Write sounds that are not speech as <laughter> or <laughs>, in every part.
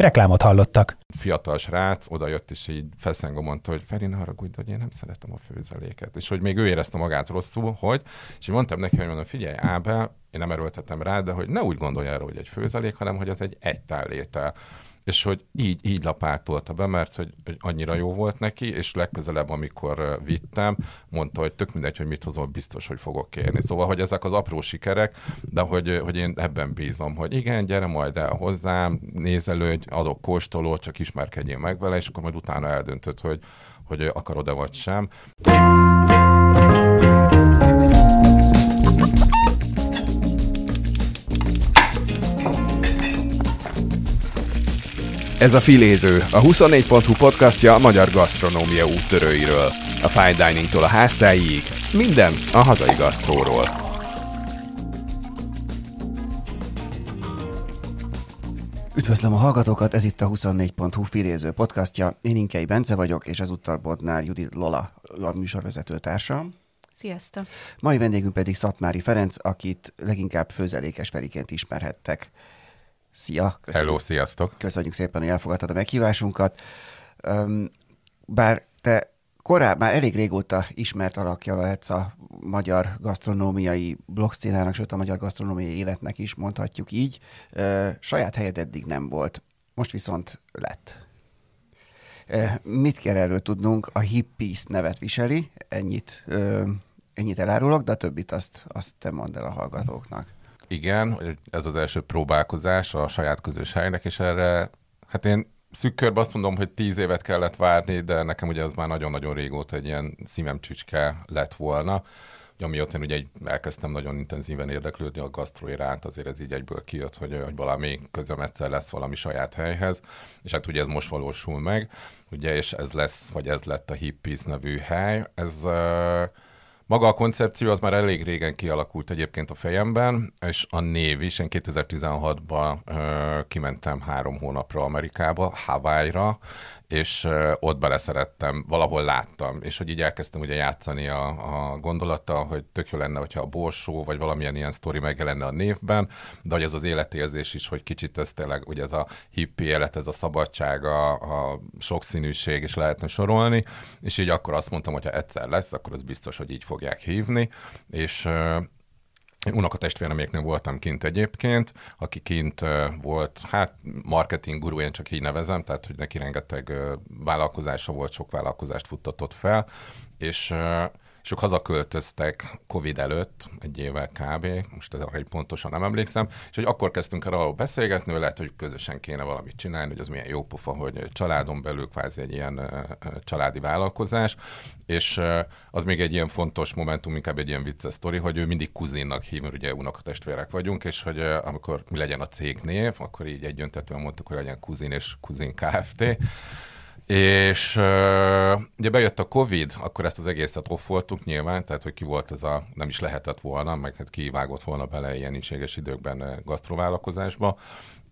Reklámot hallottak. Fiatal srác oda jött, és így feszengő mondta, hogy Feri, ne haragudj, hogy én nem szeretem a főzeléket. És hogy még ő érezte magát rosszul, hogy, és így mondtam neki, hogy mondom, figyelj, Ábel, én nem erőltetem rá, de hogy ne úgy gondolj erről, hogy egy főzelék, hanem hogy ez egy egytálétel és hogy így, így lapátolta be, mert hogy, hogy annyira jó volt neki, és legközelebb, amikor vittem, mondta, hogy tök mindegy, hogy mit hozol, biztos, hogy fogok kérni. Szóval, hogy ezek az apró sikerek, de hogy, hogy én ebben bízom, hogy igen, gyere majd el hozzám, nézelődj, adok kóstolót, csak ismerkedjél meg vele, és akkor majd utána eldöntöd, hogy, hogy akarod-e vagy sem. Ez a Filéző, a 24.hu podcastja a magyar gasztronómia úttörőiről. A fine diningtól a háztáig, minden a hazai gasztróról. Üdvözlöm a hallgatókat, ez itt a 24.hu Filéző podcastja. Én Inkei Bence vagyok, és ezúttal Bodnár Judit Lola, a műsorvezető társam. Sziasztok! Mai vendégünk pedig Szatmári Ferenc, akit leginkább főzelékes Feriként ismerhettek. Szia! Köszönjük. Hello, sziasztok! Köszönjük szépen, hogy elfogadtad a meghívásunkat. Bár te korábban, már elég régóta ismert alakja lehetsz a magyar gasztronómiai blogszcénának, sőt a magyar gasztronómiai életnek is mondhatjuk így. Saját helyed eddig nem volt, most viszont lett. Mit kell erről tudnunk? A Hippies nevet viseli, ennyit, ennyit elárulok, de a többit azt, azt te mondd el a hallgatóknak igen, ez az első próbálkozás a saját közös helynek, és erre, hát én szűk körben azt mondom, hogy tíz évet kellett várni, de nekem ugye az már nagyon-nagyon régóta egy ilyen szívem csücske lett volna. Amióta én ugye elkezdtem nagyon intenzíven érdeklődni a gasztró iránt, azért ez így egyből kijött, hogy, hogy valami közöm egyszer lesz valami saját helyhez, és hát ugye ez most valósul meg, ugye, és ez lesz, vagy ez lett a Hippies nevű hely. Ez uh, maga a koncepció az már elég régen kialakult egyébként a fejemben, és a név is. Én 2016-ban kimentem három hónapra Amerikába, Hawaii-ra, és ott beleszerettem, valahol láttam, és hogy így elkezdtem ugye játszani a, a gondolattal, hogy tök jó lenne, hogyha a borsó, vagy valamilyen ilyen sztori megjelenne a névben, de hogy ez az életérzés is, hogy kicsit ez tényleg, ugye ez a hippi élet, ez a szabadság, a, a sokszínűség, és lehetne sorolni, és így akkor azt mondtam, hogy ha egyszer lesz, akkor az biztos, hogy így fogják hívni, és unokatestvéreméknél voltam kint egyébként, aki kint volt, hát marketing guru, én csak így nevezem, tehát hogy neki rengeteg vállalkozása volt, sok vállalkozást futtatott fel, és és ők hazaköltöztek Covid előtt, egy évvel kb., most arra egy pontosan nem emlékszem, és hogy akkor kezdtünk el arról beszélgetni, hogy lehet, hogy közösen kéne valamit csinálni, hogy az milyen jó pofa, hogy családon belül kvázi egy ilyen családi vállalkozás, és az még egy ilyen fontos momentum, inkább egy ilyen vicces sztori, hogy ő mindig kuzinnak hív, mert ugye unokatestvérek vagyunk, és hogy amikor mi legyen a cégnév, akkor így egyöntetően mondtuk, hogy legyen kuzin és kuzin Kft. És uh, ugye bejött a Covid, akkor ezt az egészet offoltuk nyilván, tehát hogy ki volt ez a, nem is lehetett volna, meg hát kivágott volna bele ilyen incséges időkben gasztrovállalkozásba.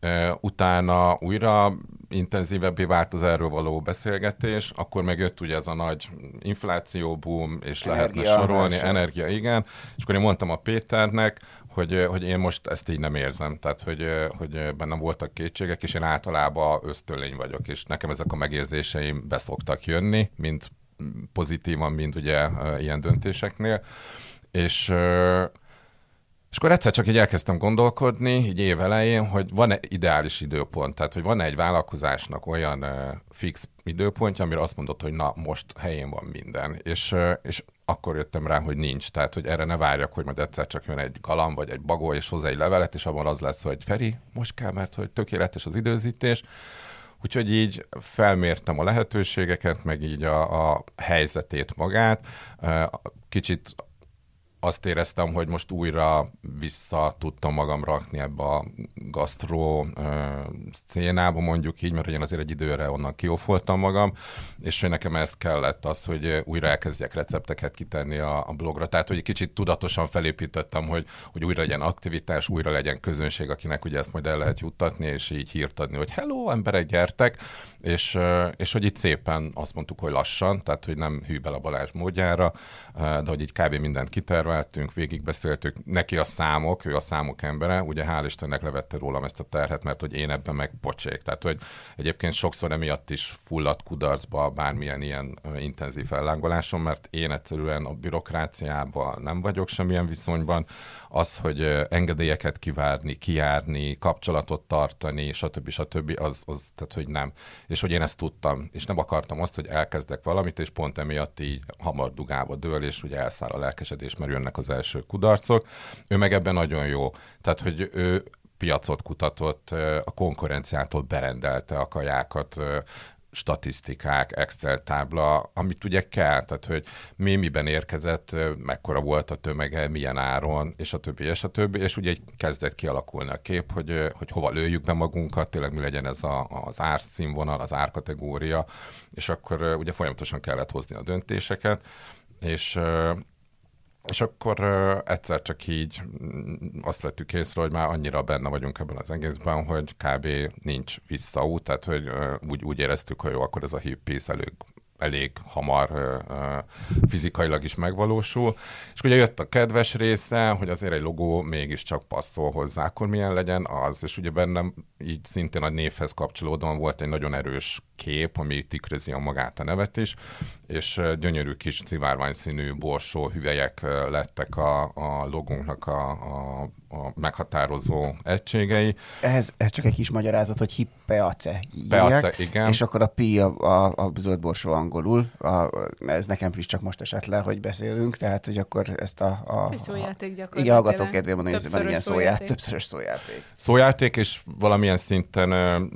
Uh, utána újra intenzívebbé vált az erről való beszélgetés, akkor meg jött ugye ez a nagy infláció boom, és energia, lehetne sorolni, energia, igen, és akkor én mondtam a Péternek, hogy, hogy én most ezt így nem érzem, tehát hogy, hogy bennem voltak kétségek, és én általában ösztölény vagyok, és nekem ezek a megérzéseim beszoktak jönni, mint pozitívan, mint ugye ilyen döntéseknél, és és akkor egyszer csak így elkezdtem gondolkodni, így év elején, hogy van-e ideális időpont, tehát hogy van-e egy vállalkozásnak olyan fix időpontja, amire azt mondod, hogy na, most helyén van minden. És, és akkor jöttem rá, hogy nincs. Tehát, hogy erre ne várjak, hogy majd egyszer csak jön egy galam, vagy egy bagó, és hozzá egy levelet, és abban az lesz, hogy Feri, most kell, mert hogy tökéletes az időzítés. Úgyhogy így felmértem a lehetőségeket, meg így a, a helyzetét magát. Kicsit azt éreztem, hogy most újra vissza tudtam magam rakni ebbe a gasztró szénába, mondjuk így, mert én azért egy időre onnan kiófoltam magam, és hogy nekem ez kellett az, hogy újra elkezdjek recepteket kitenni a, a blogra. Tehát, hogy egy kicsit tudatosan felépítettem, hogy, hogy újra legyen aktivitás, újra legyen közönség, akinek ugye ezt majd el lehet juttatni, és így hírt adni, hogy hello, emberek, gyertek, és, és hogy itt szépen azt mondtuk, hogy lassan, tehát, hogy nem hű a Balázs módjára, de hogy így kb. mindent kiterveltünk, végigbeszéltük, neki a számok, ő a számok embere, ugye hál' Istennek levette rólam ezt a terhet, mert hogy én ebben meg pocsék. Tehát, hogy egyébként sokszor emiatt is fulladt kudarcba bármilyen ilyen intenzív ellángolásom, mert én egyszerűen a bürokráciával nem vagyok semmilyen viszonyban, az, hogy engedélyeket kivárni, kijárni, kapcsolatot tartani, stb. stb. Az, az, tehát, hogy nem. És hogy én ezt tudtam, és nem akartam azt, hogy elkezdek valamit, és pont emiatt így hamar dugába dől, és ugye elszáll a lelkesedés, mert jönnek az első kudarcok. Ő meg ebben nagyon jó. Tehát, hogy ő piacot kutatott, a konkurenciától berendelte a kajákat, statisztikák, Excel tábla, amit ugye kell, tehát hogy mi miben érkezett, mekkora volt a tömege, milyen áron, és a többi, és a többi, és ugye kezdett kialakulni a kép, hogy, hogy hova lőjük be magunkat, tényleg mi legyen ez a, az árszínvonal, az árkategória, és akkor ugye folyamatosan kellett hozni a döntéseket, és és akkor egyszer csak így mm, azt vettük észre, hogy már annyira benne vagyunk ebben az egészben, hogy kb. nincs visszaút, tehát hogy úgy, úgy éreztük, hogy jó, akkor ez a hippies elég elég hamar fizikailag is megvalósul. És ugye jött a kedves része, hogy azért egy logó mégiscsak passzol hozzá, akkor milyen legyen az. És ugye bennem így szintén a névhez kapcsolódóan volt egy nagyon erős kép, ami tükrözi a magát a nevet is, és gyönyörű kis szivárványszínű borsó hüvelyek lettek a, a logónknak a, a, a meghatározó egységei. Ez, ez csak egy kis magyarázat, hogy hippeace. Peace, igen. És akkor a pi a, a, a zöld borsó angolul, a, ez nekem is csak most esett le, hogy beszélünk, tehát hogy akkor ezt a... a szójáték gyakorlatilag. Igen, hallgató kedvéért mondani, hogy van ilyen szójáték. Többszörös szójáték. Szójáték, és valamilyen szinten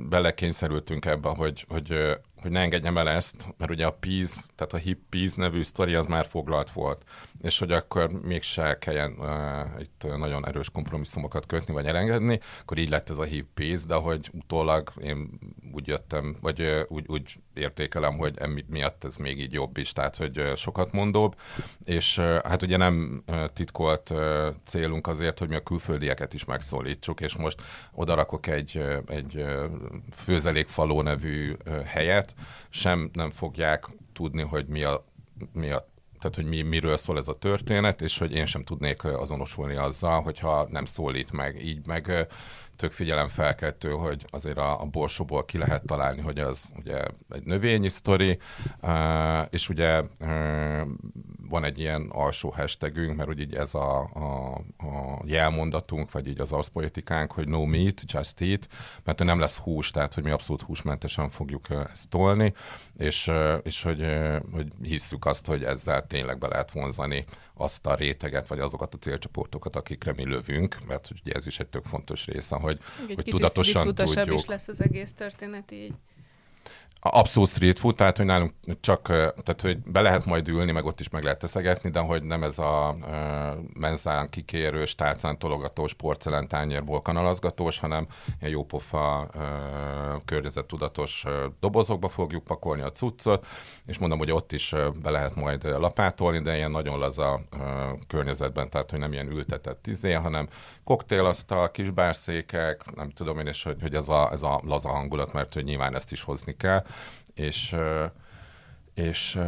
belekényszerültünk ebbe, hogy, hogy hogy ne engedjem el ezt, mert ugye a Peace, tehát a Hip Peace nevű sztori az már foglalt volt, és hogy akkor mégse kelljen uh, itt nagyon erős kompromisszumokat kötni, vagy elengedni, akkor így lett ez a Hip Peace, de hogy utólag én úgy jöttem, vagy uh, úgy, úgy értékelem, hogy emi, miatt ez még így jobb is, tehát hogy uh, sokat mondóbb, és uh, hát ugye nem uh, titkolt uh, célunk azért, hogy mi a külföldieket is megszólítsuk, és most odarakok egy, egy uh, főzelékfaló nevű uh, helyet, sem nem fogják tudni, hogy mi a, mi a tehát hogy mi, miről szól ez a történet, és hogy én sem tudnék azonosulni azzal, hogyha nem szólít meg. Így meg tök figyelem felkeltő, hogy azért a, a borsóból ki lehet találni, hogy az ugye egy növényi sztori, és ugye van egy ilyen alsó hashtagünk, mert ugye ez a, a, a jelmondatunk, vagy így az arszpolitikánk, hogy no meat, just eat, mert nem lesz hús, tehát hogy mi abszolút húsmentesen fogjuk ezt tolni, és, és hogy, hogy hisszük azt, hogy ezzel tényleg be lehet vonzani azt a réteget, vagy azokat a célcsoportokat, akikre mi lövünk, mert ugye ez is egy tök fontos része, hogy, egy hogy tudatosan tudjuk. is lesz az egész történet így. Abszolút street food, tehát hogy nálunk csak, tehát hogy be lehet majd ülni, meg ott is meg lehet teszegetni, de hogy nem ez a uh, menzán kikérős, tálcán tologatós, porcelán tányérból kanalazgatós, hanem ilyen jópofa uh, környezettudatos uh, dobozokba fogjuk pakolni a cuccot, és mondom, hogy ott is be lehet majd lapátolni, de ilyen nagyon laza uh, környezetben, tehát hogy nem ilyen ültetett tizé, hanem koktélasztal, kisbárszékek, nem tudom én is, hogy, hogy ez, a, ez a laza hangulat, mert hogy nyilván ezt is hozni kell, és és uh,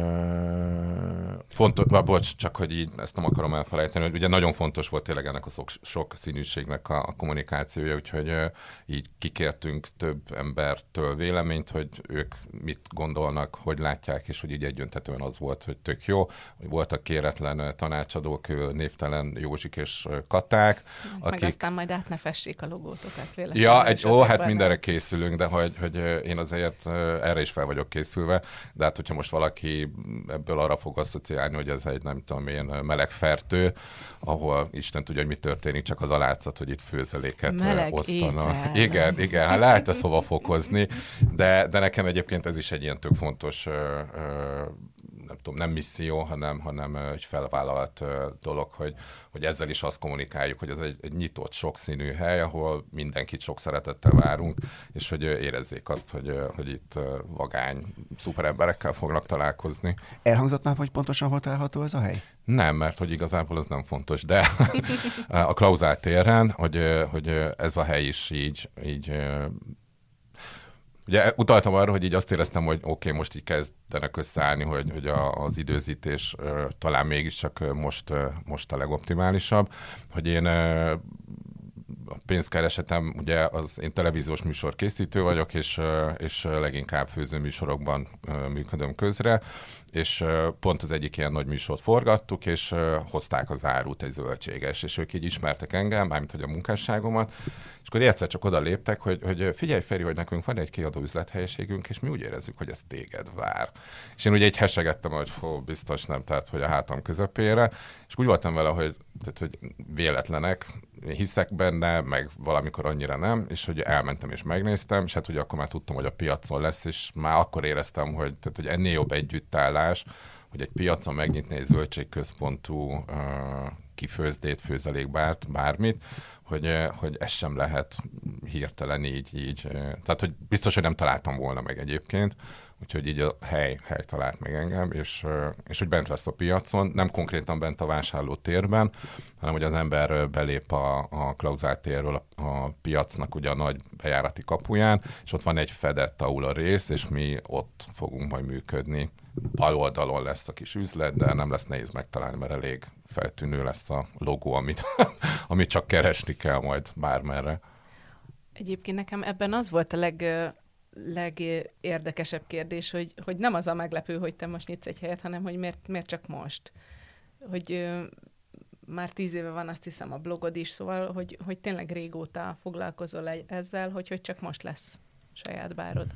fontos, bocs, csak hogy így ezt nem akarom elfelejteni, hogy ugye nagyon fontos volt tényleg ennek a sok, sok színűségnek a, a kommunikációja, úgyhogy uh, így kikértünk több embertől véleményt, hogy ők mit gondolnak, hogy látják, és hogy így egyöntetően az volt, hogy tök jó. Voltak kéretlen tanácsadók, névtelen Józsik és Katák. Meg akik... aztán majd át ne fessék a logótokat véletlenül. Ja, egy, ó, hát mindenre készülünk, de hogy, hogy én azért erre is fel vagyok készülve, de hát hogyha most valaki ebből arra fog asszociálni, hogy ez egy nem tudom én melegfertő, ahol Isten tudja, hogy mi történik, csak az a látszat, hogy itt főzeléket Meleg osztanak. Étel. Igen, igen, hát lehet ezt hova fokozni, de, de nekem egyébként ez is egy ilyen tök fontos nem tudom, nem misszió, hanem, hanem egy felvállalt dolog, hogy, hogy ezzel is azt kommunikáljuk, hogy ez egy, egy nyitott, sokszínű hely, ahol mindenkit sok szeretettel várunk, és hogy érezzék azt, hogy, hogy itt vagány, szuper emberekkel fognak találkozni. Elhangzott már, hogy pontosan hol található ez a hely? Nem, mert hogy igazából ez nem fontos, de <laughs> a Klauzál téren, hogy, hogy ez a hely is így, így Ugye utaltam arra, hogy így azt éreztem, hogy oké, okay, most így kezdenek összeállni, hogy, hogy a, az időzítés uh, talán mégiscsak most, uh, most a legoptimálisabb, hogy én uh, a pénzkeresetem, ugye az én televíziós műsor készítő vagyok, és, és leginkább főző műsorokban működöm közre, és pont az egyik ilyen nagy műsort forgattuk, és hozták az árut egy zöldséges, és ők így ismertek engem, mármint hogy a munkásságomat, és akkor egyszer csak oda léptek, hogy, hogy figyelj Feri, hogy nekünk van egy kiadó üzlethelyiségünk, és mi úgy érezzük, hogy ez téged vár. És én ugye egy hesegettem, hogy hó, biztos nem, tehát hogy a hátam közepére, és úgy voltam vele, hogy, tehát, hogy véletlenek, hiszek benne, meg valamikor annyira nem, és hogy elmentem és megnéztem, és hát ugye akkor már tudtam, hogy a piacon lesz, és már akkor éreztem, hogy, tehát, hogy ennél jobb együttállás, hogy egy piacon megnyitni egy zöldségközpontú uh, kifőzdét, főzelékbárt, bármit, hogy, hogy ez sem lehet hirtelen így, így. Tehát, hogy biztos, hogy nem találtam volna meg egyébként, úgyhogy így a hely, hely talált meg engem, és, és hogy bent lesz a piacon, nem konkrétan bent a vásárló térben, hanem hogy az ember belép a, a Klauzál térről a, a piacnak ugye a nagy bejárati kapuján, és ott van egy fedett aula rész, és mi ott fogunk majd működni. Bal oldalon lesz a kis üzlet, de nem lesz nehéz megtalálni, mert elég feltűnő lesz a logó, amit, <laughs> amit csak keresni kell majd bármerre. Egyébként nekem ebben az volt a leg legérdekesebb kérdés, hogy, hogy nem az a meglepő, hogy te most nyitsz egy helyet, hanem hogy miért, miért csak most. Hogy már tíz éve van azt hiszem a blogod is, szóval, hogy, hogy tényleg régóta foglalkozol ezzel, hogy, hogy csak most lesz saját bárod.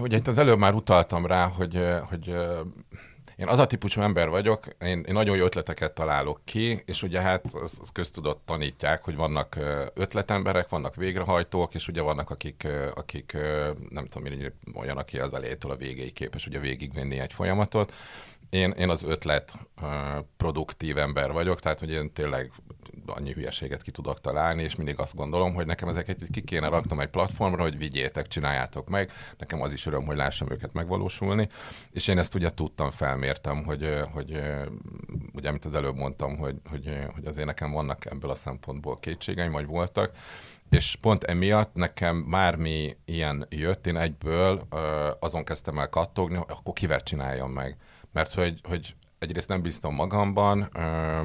Ugye itt az előbb már utaltam rá, hogy, hogy én az a típusú ember vagyok, én, én nagyon jó ötleteket találok ki, és ugye hát az, az köztudott tanítják, hogy vannak ötletemberek, vannak végrehajtók, és ugye vannak, akik, akik nem tudom, olyan, aki az elejétől a végéig képes ugye végigvinni egy folyamatot. Én, én az ötlet produktív ember vagyok, tehát hogy én tényleg annyi hülyeséget ki tudok találni, és mindig azt gondolom, hogy nekem ezeket ki kéne raknom egy platformra, hogy vigyétek, csináljátok meg. Nekem az is öröm, hogy lássam őket megvalósulni. És én ezt ugye tudtam, felmértem, hogy, hogy ugye, amit az előbb mondtam, hogy, hogy, hogy azért nekem vannak ebből a szempontból kétségeim, vagy voltak, és pont emiatt nekem bármi ilyen jött, én egyből azon kezdtem el kattogni, hogy akkor kivel csináljam meg. Mert hogy, hogy egyrészt nem bíztam magamban,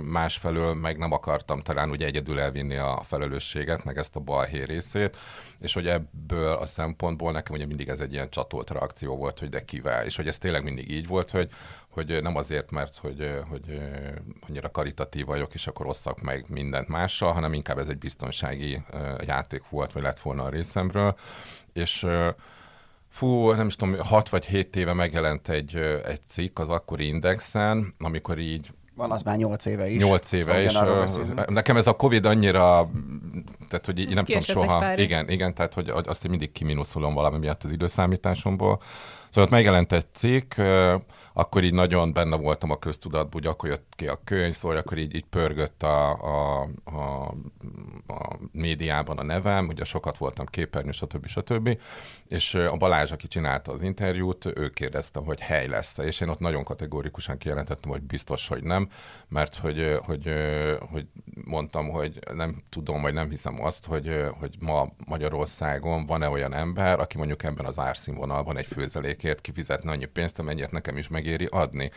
másfelől meg nem akartam talán úgy egyedül elvinni a felelősséget, meg ezt a balhé részét, és hogy ebből a szempontból nekem ugye mindig ez egy ilyen csatolt reakció volt, hogy de kivel, és hogy ez tényleg mindig így volt, hogy, hogy nem azért, mert hogy, hogy annyira karitatív vagyok, és akkor osszak meg mindent mással, hanem inkább ez egy biztonsági játék volt, vagy lett volna a részemről, és Fú, nem is tudom, 6 vagy 7 éve megjelent egy, egy cikk az akkori Indexen, amikor így van az már 8 éve is. 8 éve is. Nekem ez a Covid annyira, tehát hogy így nem tudom soha. Igen, igen, tehát hogy azt én mindig kiminuszolom valami miatt az időszámításomból. Szóval ott megjelent egy cikk, akkor így nagyon benne voltam a köztudatban, hogy akkor jött ki a könyv, szóval akkor így, így pörgött a, a, a, a médiában a nevem, ugye sokat voltam képernyő, stb. stb. És a Balázs, aki csinálta az interjút, ő kérdezte, hogy hely lesz -e, és én ott nagyon kategórikusan kijelentettem, hogy biztos, hogy nem, mert hogy, hogy, hogy mondtam, hogy nem tudom, vagy nem hiszem azt, hogy, hogy ma Magyarországon van-e olyan ember, aki mondjuk ebben az árszínvonalban egy főzelékért kifizetne annyi pénzt, amennyit nekem is megéri adni.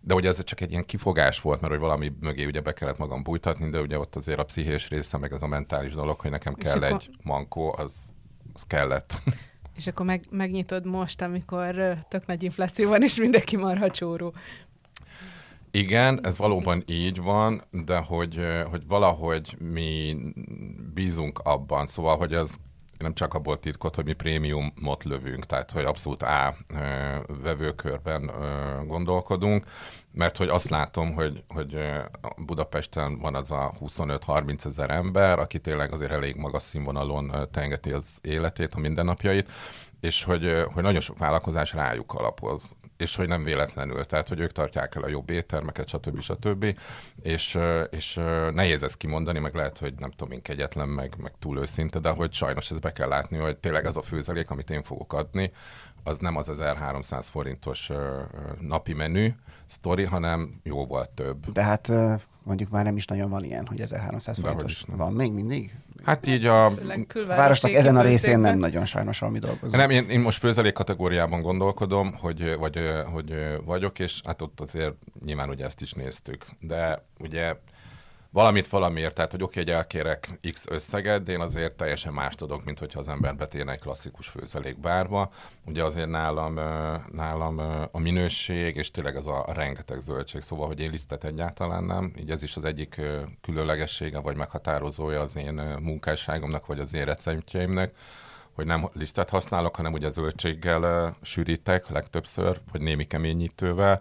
De ugye ez csak egy ilyen kifogás volt, mert hogy valami mögé ugye be kellett magam bújtatni, de ugye ott azért a pszichés része, meg az a mentális dolog, hogy nekem kell akkor... egy mankó, az, az kellett. És akkor meg, megnyitod most, amikor tök nagy infláció van, és mindenki marha csóró. Igen, ez valóban így van, de hogy, hogy valahogy mi bízunk abban, szóval, hogy ez nem csak abból titkot, hogy mi prémiumot lövünk, tehát hogy abszolút A vevőkörben gondolkodunk, mert hogy azt látom, hogy, hogy Budapesten van az a 25-30 ezer ember, aki tényleg azért elég magas színvonalon tengeti az életét, a mindennapjait, és hogy, hogy nagyon sok vállalkozás rájuk alapoz. És hogy nem véletlenül, tehát hogy ők tartják el a jobb éttermeket, stb. stb. És, és nehéz ezt kimondani, meg lehet, hogy nem tudom én kegyetlen, meg, meg túl őszinte, de hogy sajnos ezt be kell látni, hogy tényleg ez a főzelék, amit én fogok adni, az nem az 1300 forintos napi menü sztori, hanem jóval több. De hát mondjuk már nem is nagyon van ilyen, hogy 1300 forintos. Van még mindig? Hát így a... Városnak ezen a részén nem nagyon sajnos, ami dolgozunk. Nem, én, én most főzelék kategóriában gondolkodom, hogy, vagy, hogy vagyok, és hát ott azért nyilván ugye ezt is néztük. De ugye valamit valamiért, tehát hogy oké, hogy elkérek X összeget, de én azért teljesen más tudok, mint hogyha az ember betérne egy klasszikus főzelékbárba. Ugye azért nálam, nálam a minőség, és tényleg az a rengeteg zöldség, szóval, hogy én lisztet egyáltalán nem, így ez is az egyik különlegessége, vagy meghatározója az én munkásságomnak, vagy az én receptjeimnek, hogy nem lisztet használok, hanem ugye zöldséggel sűrítek legtöbbször, vagy némi keményítővel,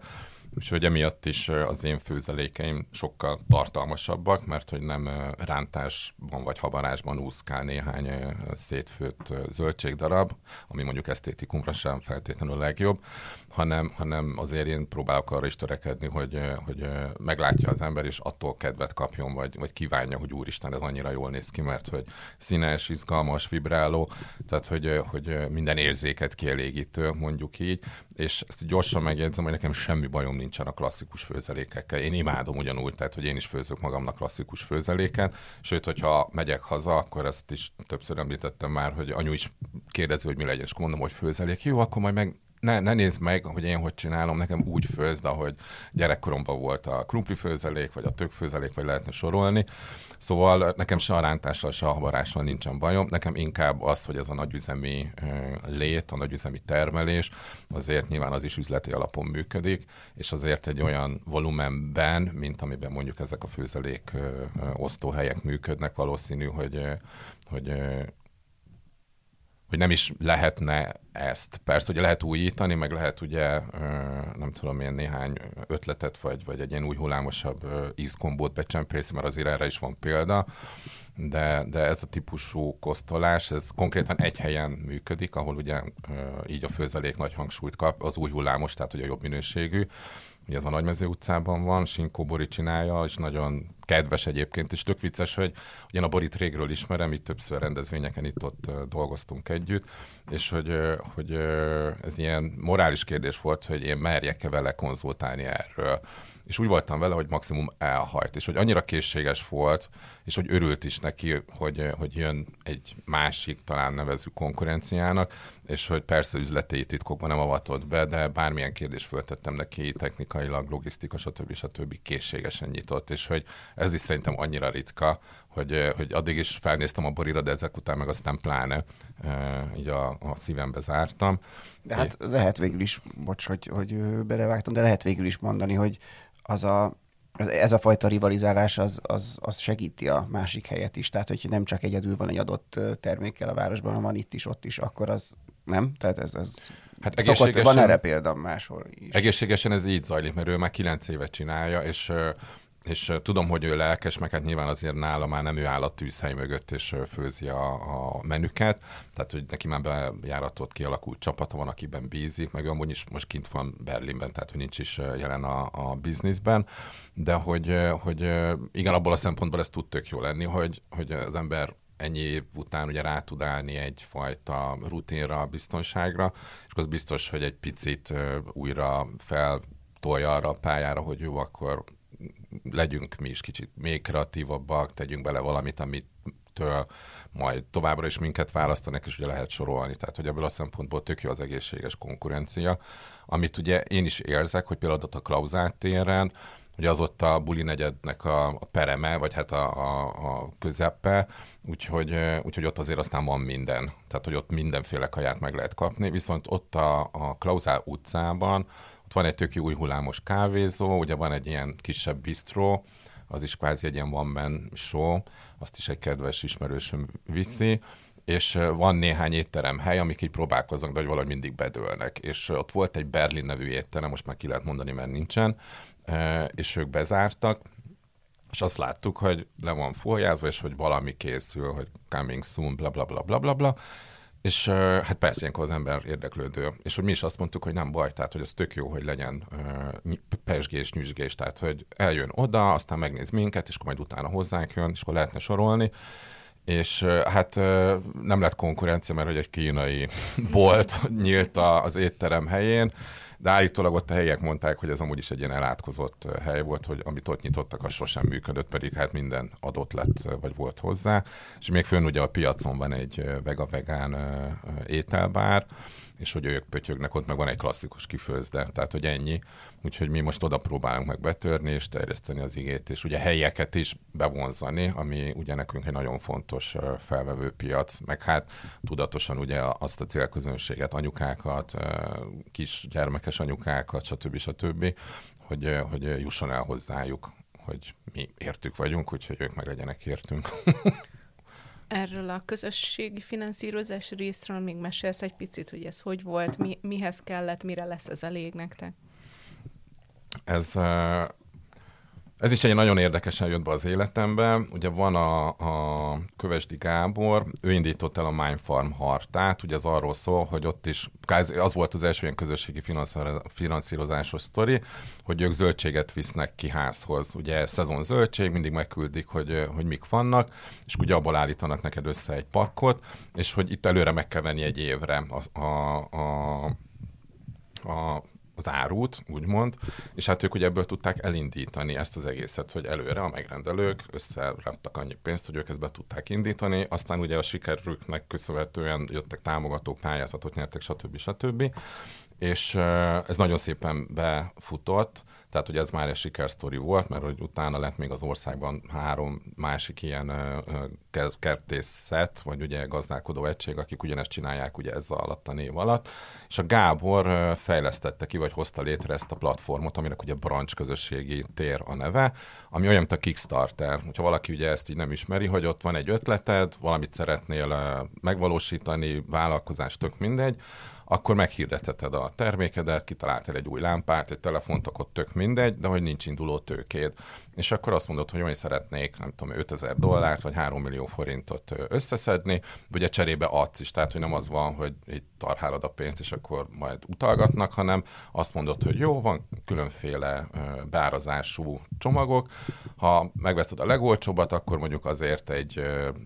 Úgyhogy emiatt is az én főzelékeim sokkal tartalmasabbak, mert hogy nem rántásban vagy habarásban úszkál néhány szétfőtt zöldségdarab, ami mondjuk esztétikumra sem feltétlenül legjobb, hanem, hanem azért én próbálok arra is törekedni, hogy, hogy meglátja az ember, és attól kedvet kapjon, vagy, vagy kívánja, hogy úristen, ez annyira jól néz ki, mert hogy színes, izgalmas, vibráló, tehát hogy, hogy minden érzéket kielégítő, mondjuk így, és ezt gyorsan megjegyzem, hogy nekem semmi bajom nincsen a klasszikus főzelékekkel. Én imádom ugyanúgy, tehát hogy én is főzök magamnak klasszikus főzeléken, sőt, hogyha megyek haza, akkor ezt is többször említettem már, hogy anyu is kérdezi, hogy mi legyen, és mondom, hogy főzelék. Jó, akkor majd meg ne, ne nézd meg, hogy én hogy csinálom, nekem úgy főzd, ahogy gyerekkoromban volt a krumpli főzelék, vagy a tök főzelék, vagy lehetne sorolni. Szóval nekem se a rántással, se a habarással nincsen bajom. Nekem inkább az, hogy ez a nagyüzemi lét, a nagyüzemi termelés, azért nyilván az is üzleti alapon működik, és azért egy olyan volumenben, mint amiben mondjuk ezek a főzelék osztóhelyek működnek, valószínű, hogy, hogy hogy nem is lehetne ezt. Persze, ugye lehet újítani, meg lehet ugye, nem tudom én, néhány ötletet, vagy, vagy egy ilyen új hullámosabb ízkombót becsempészni, mert azért erre is van példa, de, de ez a típusú kosztolás, ez konkrétan egy helyen működik, ahol ugye így a főzelék nagy hangsúlyt kap, az új hullámos, tehát ugye jobb minőségű, Ugye ez a Nagymező utcában van, Sinkó Bori csinálja, és nagyon kedves egyébként, és tök vicces, hogy én a Borit régről ismerem, itt többször rendezvényeken itt-ott dolgoztunk együtt, és hogy, hogy ez ilyen morális kérdés volt, hogy én merjek-e vele konzultálni erről és úgy voltam vele, hogy maximum elhajt, és hogy annyira készséges volt, és hogy örült is neki, hogy, hogy jön egy másik, talán nevező konkurenciának, és hogy persze üzleti titkokban nem avatott be, de bármilyen kérdést föltettem neki, technikailag, logisztika, stb. stb. készségesen nyitott, és hogy ez is szerintem annyira ritka, hogy, hogy addig is felnéztem a borira, de ezek után meg aztán pláne így a, a szívembe zártam. De hát lehet végül is, bocs, hogy, hogy belevágtam, de lehet végül is mondani, hogy az a, ez a fajta rivalizálás az, az, az segíti a másik helyet is. Tehát, hogy nem csak egyedül van egy adott termékkel a városban, hanem van itt is, ott is, akkor az nem? Tehát ez, ez hát szokott, van erre példa máshol is. Egészségesen ez így zajlik, mert ő már kilenc évet csinálja, és és tudom, hogy ő lelkes, meg hát nyilván azért nála már nem ő áll a tűzhely mögött, és főzi a, a menüket, tehát hogy neki már bejáratott, kialakult csapata van, akiben bízik, meg amúgy is most kint van Berlinben, tehát hogy nincs is jelen a, a bizniszben, de hogy, hogy igen, abból a szempontból ez tud tök jó lenni, hogy, hogy az ember ennyi év után ugye rá tud állni egyfajta rutinra, biztonságra, és az biztos, hogy egy picit újra fel tolja arra a pályára, hogy jó, akkor legyünk mi is kicsit még kreatívabbak, tegyünk bele valamit, amit től majd továbbra is minket választanak, és ugye lehet sorolni. Tehát, hogy ebből a szempontból tök jó az egészséges konkurencia, amit ugye én is érzek, hogy például a Klauzát téren, hogy az ott a buli negyednek a, a pereme, vagy hát a, a, a közepe, úgyhogy, úgyhogy ott azért aztán van minden. Tehát, hogy ott mindenféle kaját meg lehet kapni, viszont ott a, a Klauzál utcában ott van egy tök új hullámos kávézó, ugye van egy ilyen kisebb bistró, az is kvázi egy ilyen one man show, azt is egy kedves ismerősöm viszi, és van néhány étterem hely, amik így próbálkoznak, de hogy valahogy mindig bedőlnek. És ott volt egy Berlin nevű étterem, most már ki lehet mondani, mert nincsen, és ők bezártak, és azt láttuk, hogy le van folyázva, és hogy valami készül, hogy coming soon, bla bla bla bla bla bla, És hát persze ilyenkor az ember érdeklődő. És hogy mi is azt mondtuk, hogy nem baj, tehát hogy ez tök jó, hogy legyen pesgés, nyüzsgés, tehát hogy eljön oda, aztán megnéz minket, és akkor majd utána hozzánk jön, és akkor lehetne sorolni. És hát nem lett konkurencia, mert hogy egy kínai <laughs> bolt nyílt az étterem helyén, de állítólag ott a helyiek mondták, hogy ez amúgy is egy ilyen elátkozott hely volt, hogy amit ott nyitottak, az sosem működött, pedig hát minden adott lett, vagy volt hozzá. És még fönn ugye a piacon van egy vega-vegán ételbár, és hogy ők pötyögnek, ott meg van egy klasszikus kifőzde, tehát hogy ennyi. Úgyhogy mi most oda próbálunk meg betörni és terjeszteni az igét, és ugye helyeket is bevonzani, ami ugye nekünk egy nagyon fontos felvevő piac, meg hát tudatosan ugye azt a célközönséget, anyukákat, kis gyermekes anyukákat, stb. stb., hogy, hogy jusson el hozzájuk, hogy mi értük vagyunk, úgyhogy ők meg legyenek értünk. <laughs> Erről a közösségi finanszírozás részről még mesélsz egy picit, hogy ez hogy volt, mi, mihez kellett, mire lesz ez elég nektek? Ez, ez is egy nagyon érdekesen jött be az életembe. Ugye van a, a Kövesdi Gábor, ő indított el a Mindfarm hartát, ugye az arról szól, hogy ott is, az volt az első ilyen közösségi finanszírozásos sztori, hogy ők zöldséget visznek ki házhoz. Ugye szezon zöldség, mindig megküldik, hogy, hogy mik vannak, és ugye abból állítanak neked össze egy pakkot, és hogy itt előre meg kell venni egy évre a, a, a, a az árút, úgymond, és hát ők ugye ebből tudták elindítani ezt az egészet, hogy előre a megrendelők összeraktak annyi pénzt, hogy ők ezt be tudták indítani, aztán ugye a sikerüknek köszönhetően jöttek támogatók, pályázatot nyertek, stb. stb. És ez nagyon szépen befutott, tehát, hogy ez már egy sikersztori volt, mert hogy utána lett még az országban három másik ilyen kertészet, vagy ugye gazdálkodó egység, akik ugyanezt csinálják ugye ezzel alatt a név alatt. És a Gábor fejlesztette ki, vagy hozta létre ezt a platformot, aminek ugye Branch közösségi tér a neve, ami olyan, mint a Kickstarter. Hogyha valaki ugye ezt így nem ismeri, hogy ott van egy ötleted, valamit szeretnél megvalósítani, vállalkozás, tök mindegy, akkor meghirdetheted a termékedet, kitaláltál egy új lámpát, egy telefont, akkor tök mindegy, de hogy nincs induló tőkéd. És akkor azt mondod, hogy olyan szeretnék, nem tudom, 5000 dollárt vagy 3 millió forintot összeszedni, ugye cserébe adsz is, tehát hogy nem az van, hogy így tarhálod a pénzt, és akkor majd utalgatnak, hanem azt mondod, hogy jó, van különféle beárazású csomagok, ha megveszed a legolcsóbbat, akkor mondjuk azért egy,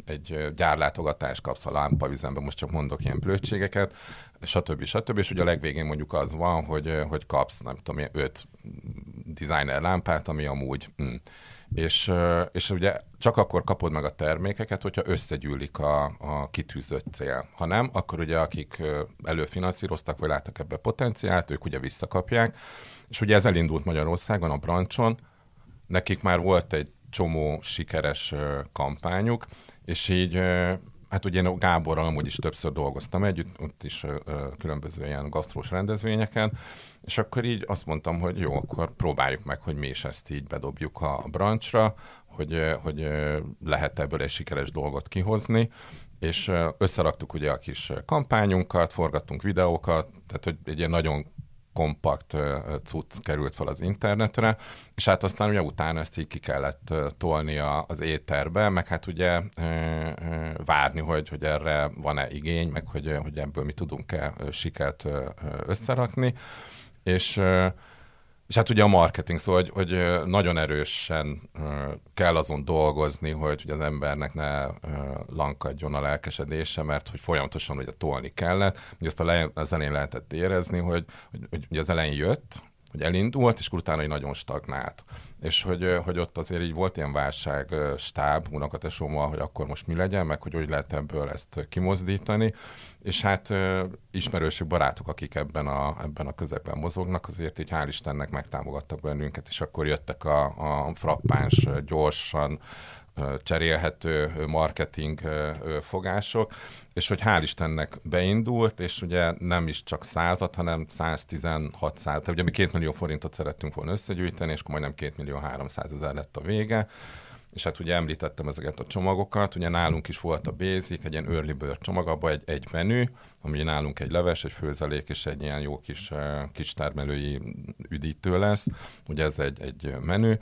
egy gyárlátogatást kapsz a lámpavizembe, most csak mondok ilyen blödségeket, stb. stb. És ugye a legvégén mondjuk az van, hogy, hogy kapsz, nem tudom, öt designer lámpát, ami amúgy... Mm. És, és ugye csak akkor kapod meg a termékeket, hogyha összegyűlik a, a kitűzött cél. Ha nem, akkor ugye akik előfinanszíroztak, vagy láttak ebbe potenciált, ők ugye visszakapják. És ugye ez elindult Magyarországon, a Brancson, nekik már volt egy csomó sikeres kampányuk, és így hát ugye én Gáborral amúgy is többször dolgoztam együtt, ott is különböző ilyen gasztrós rendezvényeken, és akkor így azt mondtam, hogy jó, akkor próbáljuk meg, hogy mi is ezt így bedobjuk a branchra, hogy, hogy lehet ebből egy sikeres dolgot kihozni, és összeraktuk ugye a kis kampányunkat, forgattunk videókat, tehát hogy egy ilyen nagyon kompakt cucc került fel az internetre, és hát aztán ugye utána ezt így ki kellett tolni az éterbe, meg hát ugye várni, hogy, hogy erre van-e igény, meg hogy, hogy ebből mi tudunk-e sikert összerakni, és és hát ugye a marketing, szóval, hogy, hogy nagyon erősen kell azon dolgozni, hogy, hogy az embernek ne lankadjon a lelkesedése, mert hogy folyamatosan ugye tolni kellett. Ugye azt a le, az elején lehetett érezni, hogy, hogy, hogy, az elején jött, hogy elindult, és utána egy nagyon stagnált. És hogy, hogy ott azért így volt ilyen válság stáb unokatesómmal, hogy akkor most mi legyen, meg hogy hogy lehet ebből ezt kimozdítani. És hát ismerősök, barátok, akik ebben a, ebben a közegben mozognak, azért így hál' Istennek megtámogattak bennünket, és akkor jöttek a, a frappáns, gyorsan cserélhető marketing fogások, és hogy hál' Istennek beindult, és ugye nem is csak százat, hanem 116 százat. Ugye mi két millió forintot szerettünk volna összegyűjteni, és akkor majdnem két millió 300 ezer lett a vége. És hát ugye említettem ezeket a csomagokat, ugye nálunk is volt a Basic, egy ilyen early bird csomag, abban egy, egy menü, ami nálunk egy leves, egy főzelék és egy ilyen jó kis, kis termelői üdítő lesz. Ugye ez egy, egy menü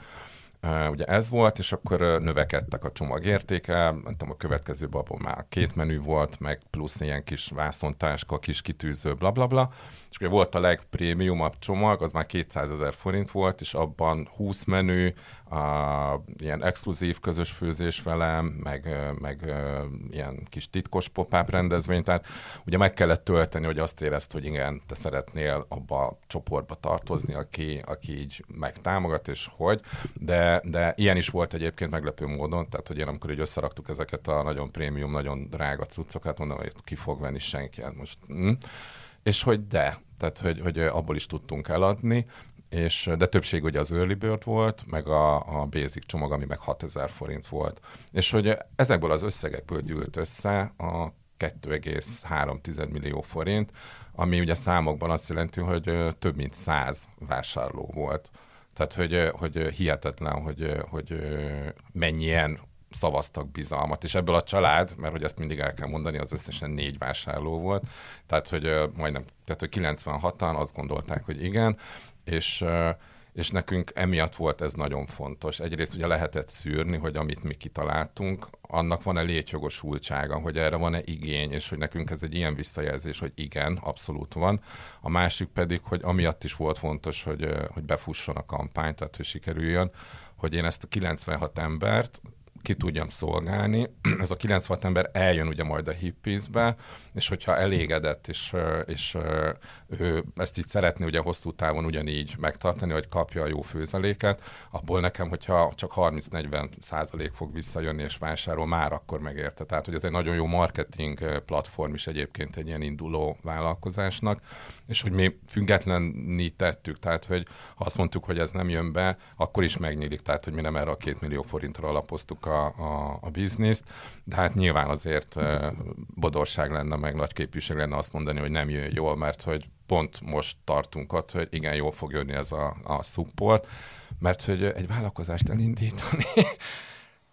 Ugye ez volt, és akkor növekedtek a csomagértéke, nem tudom, a következő abban már két menü volt, meg plusz ilyen kis vászontáska, kis kitűző, bla bla bla. És ugye volt a legprémiumabb csomag, az már 200 ezer forint volt, és abban 20 menü, a, ilyen exkluzív közös főzés velem, meg, meg ilyen kis titkos pop rendezvény, tehát ugye meg kellett tölteni, hogy azt érezt, hogy igen, te szeretnél abba a csoportba tartozni, aki, aki így megtámogat, és hogy, de, de ilyen is volt egyébként meglepő módon, tehát hogy én amikor így összeraktuk ezeket a nagyon prémium, nagyon drága cuccokat, mondom, hogy ki fog venni senki, hát most, hm. És hogy de, tehát hogy, hogy abból is tudtunk eladni, és, de többség ugye az Early Bird volt, meg a, a Basic csomag, ami meg 6000 forint volt. És hogy ezekből az összegekből gyűlt össze a 2,3 millió forint, ami ugye számokban azt jelenti, hogy több mint 100 vásárló volt. Tehát, hogy, hogy hihetetlen, hogy, hogy mennyien szavaztak bizalmat, és ebből a család, mert hogy ezt mindig el kell mondani, az összesen négy vásárló volt, tehát hogy majdnem, tehát hogy 96-an azt gondolták, hogy igen, és és nekünk emiatt volt ez nagyon fontos. Egyrészt ugye lehetett szűrni, hogy amit mi kitaláltunk, annak van-e létjogosultsága, hogy erre van-e igény, és hogy nekünk ez egy ilyen visszajelzés, hogy igen, abszolút van. A másik pedig, hogy amiatt is volt fontos, hogy, hogy befusson a kampány, tehát hogy sikerüljön, hogy én ezt a 96 embert ki tudjam szolgálni. <clears throat> Ez a 96 ember eljön ugye majd a hippiesbe, és hogyha elégedett, és, és ő ezt így szeretné ugye hosszú távon ugyanígy megtartani, hogy kapja a jó főzeléket, abból nekem, hogyha csak 30-40 százalék fog visszajönni és vásárol, már akkor megérte. Tehát, hogy ez egy nagyon jó marketing platform is egyébként egy ilyen induló vállalkozásnak, és hogy mi függetlenni tettük, tehát, hogy ha azt mondtuk, hogy ez nem jön be, akkor is megnyílik, tehát, hogy mi nem erre a két millió forintra alapoztuk a, a, a bizniszt, de hát nyilván azért bodorság lenne, meg nagy képűség lenne azt mondani, hogy nem jön jól, mert hogy pont most tartunk ott, hogy igen, jól fog jönni ez a, a support, mert hogy egy vállalkozást elindítani,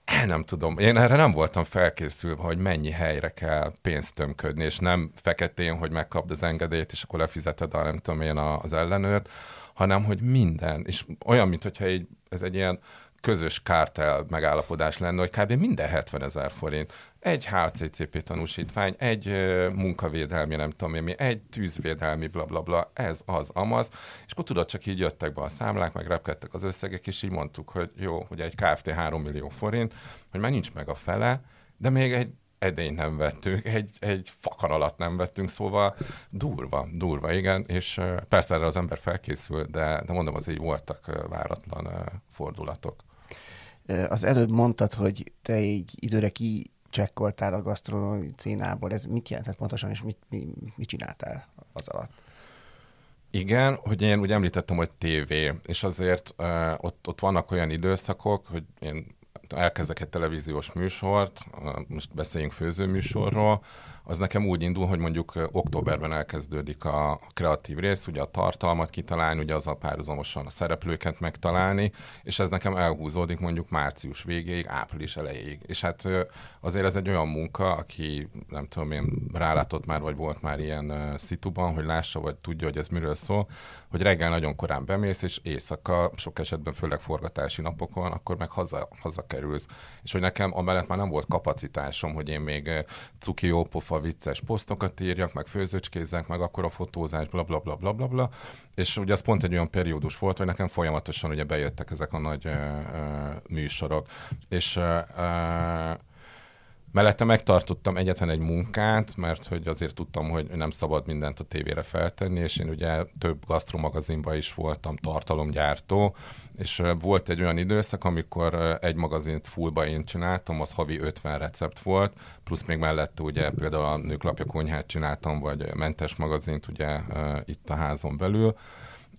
el nem tudom. Én erre nem voltam felkészülve, hogy mennyi helyre kell pénzt tömködni, és nem feketén, hogy megkapd az engedélyt, és akkor lefizeted a nem tudom én az ellenőrt, hanem hogy minden, és olyan, mint hogyha egy, ez egy ilyen közös kártel megállapodás lenne, hogy kb. minden 70 ezer forint. Egy HCCP tanúsítvány, egy munkavédelmi, nem tudom én mi, egy tűzvédelmi, bla bla bla, ez az, amaz, és akkor tudod, csak így jöttek be a számlák, meg repkedtek az összegek, és így mondtuk, hogy jó, hogy egy Kft. 3 millió forint, hogy már nincs meg a fele, de még egy edényt nem vettünk, egy, egy fakar alatt nem vettünk, szóval durva, durva, igen, és persze erre az ember felkészül, de, de mondom, az voltak váratlan fordulatok. Az előbb mondtad, hogy te egy időre ki csekkoltál a gasztronómi cénából. Ez mit jelentett pontosan, és mit, mit, mit csináltál az alatt? Igen, hogy én úgy említettem, hogy tévé, és azért uh, ott, ott vannak olyan időszakok, hogy én elkezdek egy televíziós műsort, most beszéljünk főzőműsorról, az nekem úgy indul, hogy mondjuk októberben elkezdődik a kreatív rész, ugye a tartalmat kitalálni, ugye az a párhuzamosan a szereplőket megtalálni, és ez nekem elhúzódik mondjuk március végéig, április elejéig. És hát azért ez egy olyan munka, aki nem tudom én rálátott már, vagy volt már ilyen uh, szituban, hogy lássa, vagy tudja, hogy ez miről szól, hogy reggel nagyon korán bemész, és éjszaka, sok esetben főleg forgatási napokon, akkor meg haza, hazakerülsz. És hogy nekem amellett már nem volt kapacitásom, hogy én még cuki jópofa vicces posztokat írjak, meg főzőcskézzek, meg akkor a fotózás, bla bla bla bla bla bla. És ugye az pont egy olyan periódus volt, hogy nekem folyamatosan ugye bejöttek ezek a nagy uh, uh, műsorok. És uh, uh, Mellette megtartottam egyetlen egy munkát, mert hogy azért tudtam, hogy nem szabad mindent a tévére feltenni, és én ugye több gasztromagazinban is voltam tartalomgyártó, és volt egy olyan időszak, amikor egy magazint fullba én csináltam, az havi 50 recept volt, plusz még mellette ugye például a nőklapja konyhát csináltam, vagy mentes magazint ugye itt a házon belül,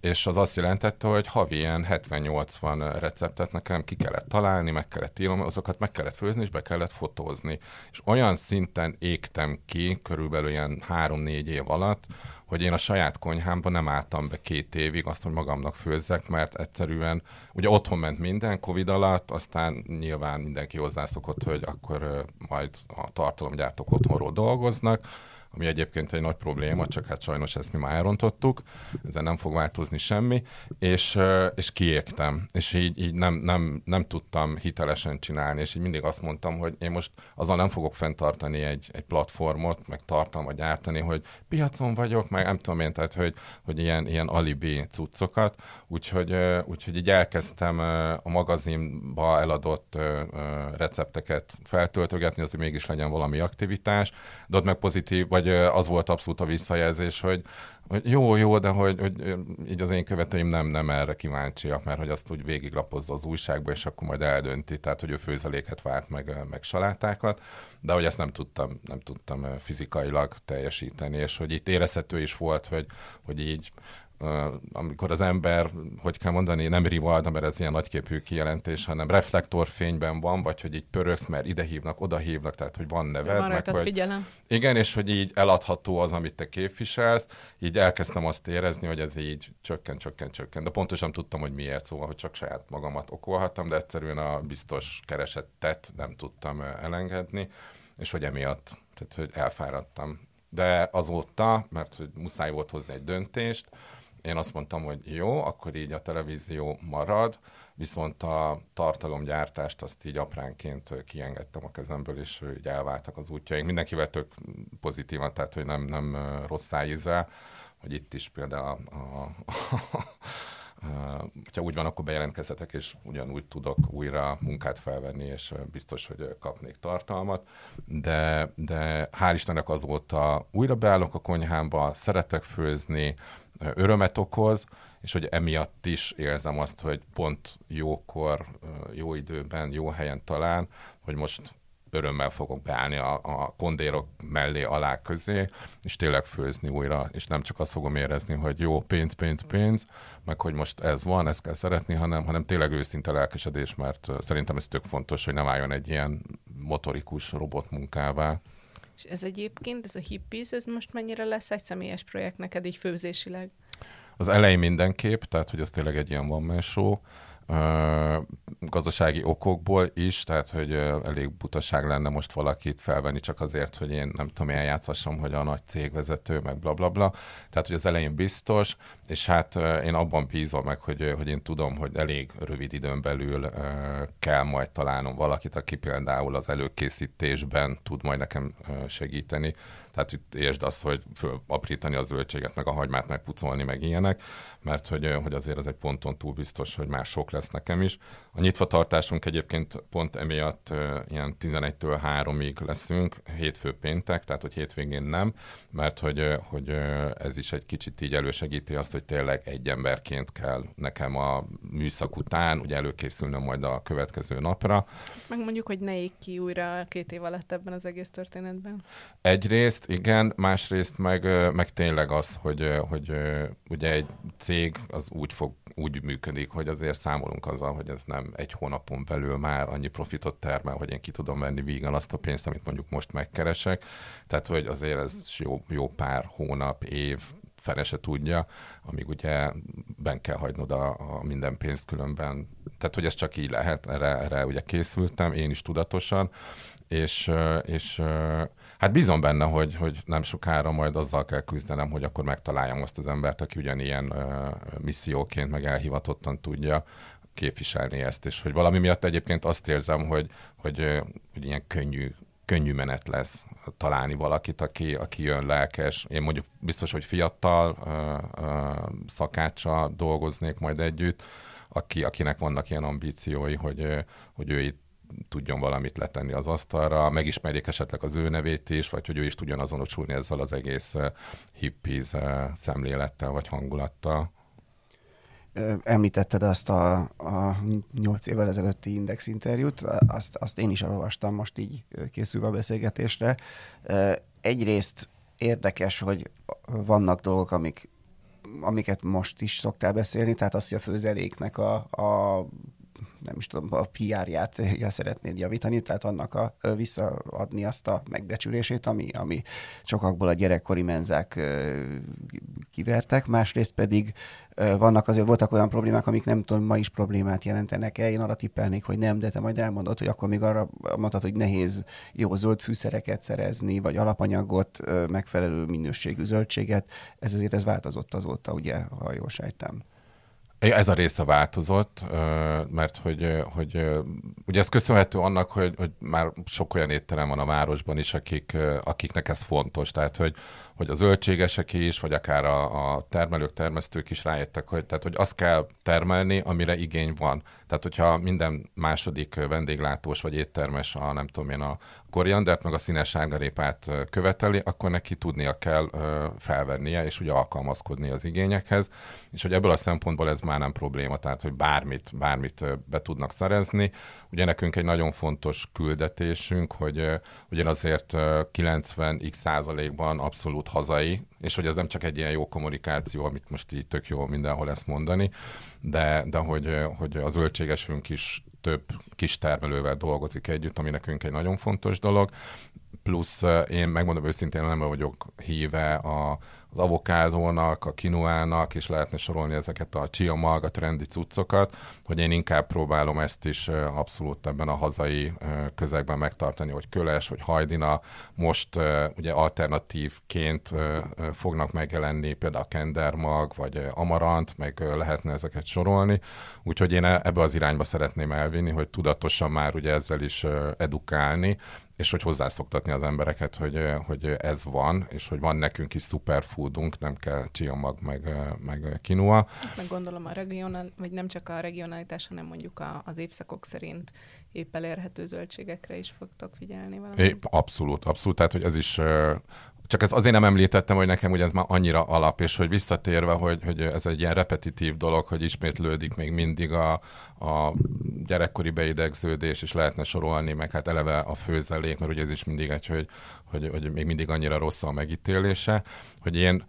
és az azt jelentette, hogy havi ilyen 70-80 receptet nekem ki kellett találni, meg kellett írnom, azokat meg kellett főzni, és be kellett fotózni. És olyan szinten égtem ki, körülbelül ilyen 3-4 év alatt, hogy én a saját konyhámban nem álltam be két évig azt, hogy magamnak főzzek, mert egyszerűen, ugye otthon ment minden Covid alatt, aztán nyilván mindenki hozzászokott, hogy akkor majd a tartalomgyártók otthonról dolgoznak, ami egyébként egy nagy probléma, csak hát sajnos ezt mi már elrontottuk, ezzel nem fog változni semmi, és, és kiégtem, és így, így nem, nem, nem tudtam hitelesen csinálni, és így mindig azt mondtam, hogy én most azzal nem fogok fenntartani egy, egy platformot, meg tartalmat gyártani, hogy piacon vagyok, meg nem tudom én, tehát hogy, hogy ilyen, ilyen alibi cuccokat, úgyhogy, úgyhogy így elkezdtem a magazinba eladott recepteket feltöltögetni, azért mégis legyen valami aktivitás, de ott meg pozitív, vagy az volt abszolút a visszajelzés, hogy, hogy jó, jó, de hogy, hogy így az én követőim nem, nem erre kíváncsiak, mert hogy azt úgy végiglapozza az újságba, és akkor majd eldönti, tehát hogy ő főzeléket várt meg, meg salátákat, de hogy ezt nem tudtam, nem tudtam fizikailag teljesíteni, és hogy itt érezhető is volt, hogy, hogy így amikor az ember, hogy kell mondani, nem rivalda, mert ez ilyen nagyképű kijelentés, hanem reflektorfényben van, vagy hogy így pöröksz, mert ide hívnak, oda hívnak, tehát hogy van neved. Van meg, hogy, figyelem. Igen, és hogy így eladható az, amit te képviselsz, így elkezdtem azt érezni, hogy ez így csökken, csökken, csökken. De pontosan tudtam, hogy miért, szóval, hogy csak saját magamat okolhattam, de egyszerűen a biztos keresettet nem tudtam elengedni, és hogy emiatt, tehát hogy elfáradtam. De azóta, mert hogy muszáj volt hozni egy döntést, én azt mondtam, hogy jó, akkor így a televízió marad, viszont a tartalomgyártást azt így apránként kiengedtem a kezemből, és így elváltak az útjaink. Mindenkivel tök pozitívan, tehát hogy nem, nem rossz szájízzel, hogy itt is például a, a, a ha úgy van, akkor bejelentkezhetek, és ugyanúgy tudok újra munkát felvenni, és biztos, hogy kapnék tartalmat. De, de hál' Istennek azóta újra beállok a konyhámba, szeretek főzni, örömet okoz, és hogy emiatt is érzem azt, hogy pont jókor, jó időben, jó helyen talán, hogy most örömmel fogok beállni a, a kondérok mellé, alá közé, és tényleg főzni újra, és nem csak azt fogom érezni, hogy jó, pénz, pénz, pénz, meg hogy most ez van, ezt kell szeretni, hanem, hanem tényleg őszinte lelkesedés, mert szerintem ez tök fontos, hogy nem álljon egy ilyen motorikus robotmunkává. És ez egyébként, ez a hippies, ez most mennyire lesz egy személyes projekt neked így főzésileg? Az elején mindenképp, tehát hogy ez tényleg egy ilyen man show, gazdasági okokból is, tehát hogy elég butaság lenne most valakit felvenni csak azért, hogy én nem tudom, eljátszhassam, hogy a nagy cégvezető, meg bla bla bla. Tehát, hogy az elején biztos, és hát én abban bízom meg, hogy, hogy én tudom, hogy elég rövid időn belül kell majd találnom valakit, aki például az előkészítésben tud majd nekem segíteni. Tehát itt értsd azt, hogy fölaprítani a zöldséget, meg a hagymát megpucolni, meg ilyenek, mert hogy, hogy azért az egy ponton túl biztos, hogy már sok lesz nekem is. A nyitvatartásunk egyébként pont emiatt ilyen 11-től 3-ig leszünk, hétfő péntek, tehát hogy hétvégén nem, mert hogy, hogy ez is egy kicsit így elősegíti azt, hogy tényleg egy emberként kell nekem a műszak után ugye előkészülnöm majd a következő napra. Meg mondjuk, hogy ne ég ki újra két év alatt ebben az egész történetben. Egyrészt, igen, másrészt meg, meg tényleg az, hogy, hogy ugye egy cég az úgy fog úgy működik, hogy azért számolunk azzal, hogy ez nem egy hónapon belül már annyi profitot termel, hogy én ki tudom venni vígan azt a pénzt, amit mondjuk most megkeresek. Tehát, hogy azért ez jó, jó pár hónap, év, fele se tudja, amíg ugye ben kell hagynod a, a minden pénzt különben. Tehát, hogy ez csak így lehet, erre, erre ugye készültem, én is tudatosan, és, és hát bízom benne, hogy, hogy nem sokára majd azzal kell küzdenem, hogy akkor megtaláljam azt az embert, aki ugyanilyen uh, misszióként, meg elhivatottan tudja képviselni ezt, és hogy valami miatt egyébként azt érzem, hogy, hogy, hogy ilyen könnyű könnyű menet lesz találni valakit, aki, aki jön lelkes. Én mondjuk biztos, hogy fiatal uh, uh, szakácsa dolgoznék majd együtt, aki, akinek vannak ilyen ambíciói, hogy, hogy ő itt tudjon valamit letenni az asztalra, megismerjék esetleg az ő nevét is, vagy hogy ő is tudjon azonosulni ezzel az egész hippies szemlélettel vagy hangulattal. Említetted azt a, a 8 évvel ezelőtti Index interjút, azt, azt én is olvastam most így készülve a beszélgetésre. Egyrészt érdekes, hogy vannak dolgok, amik, amiket most is szoktál beszélni, tehát azt, hogy a főzeléknek a, a nem is tudom, a PR-ját ja, szeretnéd javítani, tehát annak a, visszaadni azt a megbecsülését, ami, ami sokakból a gyerekkori menzák kivertek, másrészt pedig vannak azért voltak olyan problémák, amik nem tudom, ma is problémát jelentenek el. Én arra tippelnék, hogy nem, de te majd elmondod, hogy akkor még arra mondtad, hogy nehéz jó zöld fűszereket szerezni, vagy alapanyagot, megfelelő minőségű zöldséget. Ez azért ez változott azóta, ugye, ha jól sejtem. Ez a része változott, mert hogy, hogy ugye ez köszönhető annak, hogy, hogy már sok olyan étterem van a városban is, akik, akiknek ez fontos. Tehát, hogy hogy az zöldségesek is, vagy akár a, a termelők, termesztők is rájöttek, hogy, tehát, hogy azt kell termelni, amire igény van. Tehát, hogyha minden második vendéglátós vagy éttermes a, nem tudom én, a koriandert, meg a színes sárgarépát követeli, akkor neki tudnia kell felvennie, és ugye alkalmazkodni az igényekhez, és hogy ebből a szempontból ez már nem probléma, tehát, hogy bármit, bármit be tudnak szerezni. Ugye nekünk egy nagyon fontos küldetésünk, hogy ugyan azért 90x százalékban abszolút abszolút hazai, és hogy ez nem csak egy ilyen jó kommunikáció, amit most így tök jó mindenhol ezt mondani, de, de hogy, hogy az zöldségesünk is több kis termelővel dolgozik együtt, ami nekünk egy nagyon fontos dolog. Plusz én megmondom őszintén, nem vagyok híve a, az avokádónak, a kinuának, és lehetne sorolni ezeket a chia malga trendi cuccokat, hogy én inkább próbálom ezt is abszolút ebben a hazai közegben megtartani, hogy köles, hogy hajdina. Most ugye alternatívként fognak megjelenni például a kendermag, vagy amarant, meg lehetne ezeket sorolni, úgyhogy én e, ebbe az irányba szeretném elvinni, hogy tudatosan már ugye ezzel is edukálni, és hogy hozzászoktatni az embereket, hogy, hogy ez van, és hogy van nekünk is superfoodunk, nem kell csiamag, meg, meg kinua. Meg gondolom a regional, vagy nem csak a regionalitás, hanem mondjuk a, az évszakok szerint épp elérhető zöldségekre is fogtok figyelni valamit. É, abszolút, abszolút, tehát hogy ez is csak ezt azért nem említettem, hogy nekem ugye ez már annyira alap, és hogy visszatérve, hogy, hogy ez egy ilyen repetitív dolog, hogy ismétlődik még mindig a, a gyerekkori beidegződés, és lehetne sorolni, meg hát eleve a főzelék, mert ugye ez is mindig egy, hogy, hogy, hogy még mindig annyira rossz a megítélése, hogy én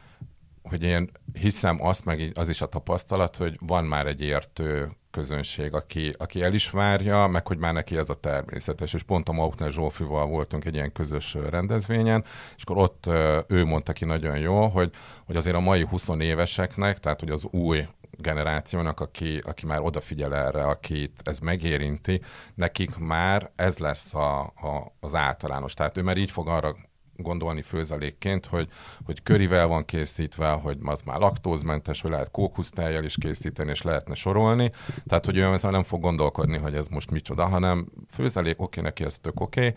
hogy én hiszem azt, meg az is a tapasztalat, hogy van már egy értő közönség, aki, aki el is várja, meg hogy már neki ez a természetes. És pont a Mautner Zsófival voltunk egy ilyen közös rendezvényen, és akkor ott ő mondta ki nagyon jó, hogy, hogy azért a mai 20 éveseknek, tehát hogy az új generációnak, aki, aki már odafigyel erre, akit ez megérinti, nekik már ez lesz a, a, az általános. Tehát ő már így fog arra gondolni főzelékként, hogy, hogy körivel van készítve, hogy az már laktózmentes, hogy lehet kókusztájjal is készíteni, és lehetne sorolni. Tehát, hogy ő nem fog gondolkodni, hogy ez most micsoda, hanem főzelék, oké, neki ez tök oké.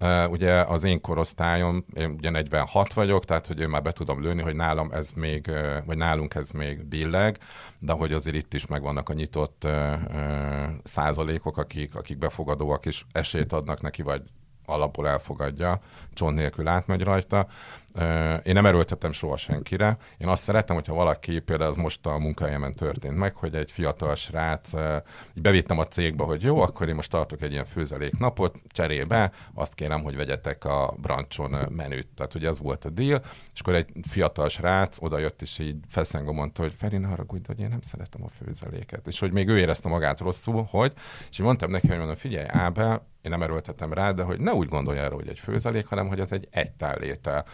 Uh, ugye az én korosztályom, én ugye 46 vagyok, tehát hogy én már be tudom lőni, hogy nálam ez még, vagy nálunk ez még billeg, de hogy azért itt is megvannak a nyitott uh, uh, százalékok, akik, akik befogadóak és esélyt adnak neki, vagy alapból elfogadja, csont nélkül átmegy rajta. Én nem erőltetem soha senkire. Én azt szeretem, hogyha valaki, például az most a munkahelyemen történt meg, hogy egy fiatal srác, így bevittem a cégbe, hogy jó, akkor én most tartok egy ilyen főzelék napot, cserébe azt kérem, hogy vegyetek a brancson menüt. Tehát ugye ez volt a deal, és akkor egy fiatal srác oda jött, és így feszengve mondta, hogy Feri, ne haragudj, hogy én nem szeretem a főzeléket. És hogy még ő érezte magát rosszul, hogy, és így mondtam neki, hogy mondom, figyelj, Ábel, én nem erőltetem rá, de hogy ne úgy gondolj erről, hogy egy főzelék, hanem hogy ez egy egytállétel.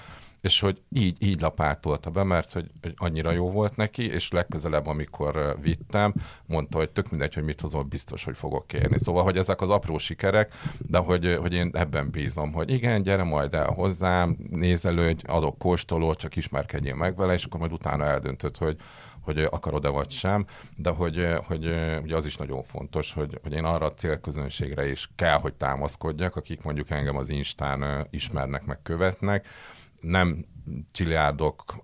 És hogy így, így lapátolta be, mert hogy, hogy annyira jó volt neki, és legközelebb, amikor vittem, mondta, hogy tök mindegy, hogy mit hozol, biztos, hogy fogok kérni. Szóval, hogy ezek az apró sikerek, de hogy, hogy én ebben bízom, hogy igen, gyere majd el hozzám, nézelődj, adok kóstolót, csak ismerkedjél meg vele, és akkor majd utána eldöntöd, hogy, hogy akarod-e vagy sem, de hogy, hogy ugye az is nagyon fontos, hogy, hogy én arra a célközönségre is kell, hogy támaszkodjak, akik mondjuk engem az Instán ismernek, meg követnek, nem csiliárdok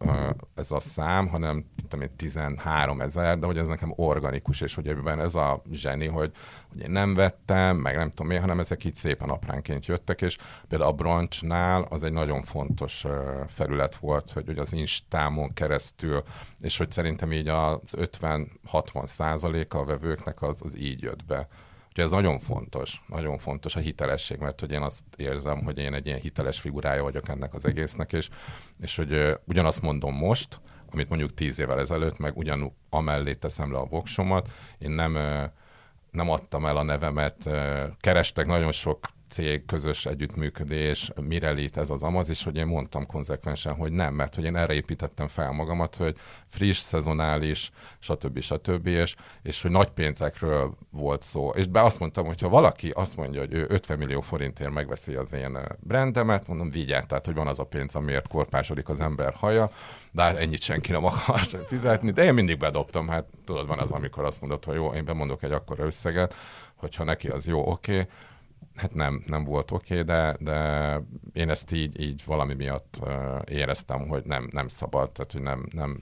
ez a szám, hanem tudom 13 ezer, de hogy ez nekem organikus, és hogy ebben ez a zseni, hogy, hogy én nem vettem, meg nem tudom miért, hanem ezek így szépen apránként jöttek, és például a brancsnál az egy nagyon fontos felület volt, hogy, hogy az instámon keresztül, és hogy szerintem így az 50-60 százaléka a vevőknek az, az így jött be. Úgyhogy ez nagyon fontos, nagyon fontos a hitelesség, mert hogy én azt érzem, hogy én egy ilyen hiteles figurája vagyok ennek az egésznek, és, és hogy uh, ugyanazt mondom most, amit mondjuk tíz évvel ezelőtt, meg ugyanúgy amellé teszem le a voksomat, én nem nem adtam el a nevemet, kerestek nagyon sok cég, közös együttműködés, mire lét ez az amaz, és hogy én mondtam konzekvensen, hogy nem, mert hogy én erre építettem fel magamat, hogy friss, szezonális, stb. stb. És, és hogy nagy pénzekről volt szó. És be azt mondtam, hogy ha valaki azt mondja, hogy ő 50 millió forintért megveszi az én brandemet, mondom, vigyát, tehát hogy van az a pénz, amiért korpásodik az ember haja, hát ennyit senki nem akar <laughs> fizetni, de én mindig bedobtam, hát tudod, van az, amikor azt mondod, hogy jó, én bemondok egy akkora összeget, hogyha neki az jó, oké, okay, hát nem, nem volt oké, okay, de, de én ezt így, így valami miatt éreztem, hogy nem, nem szabad, tehát hogy nem, nem,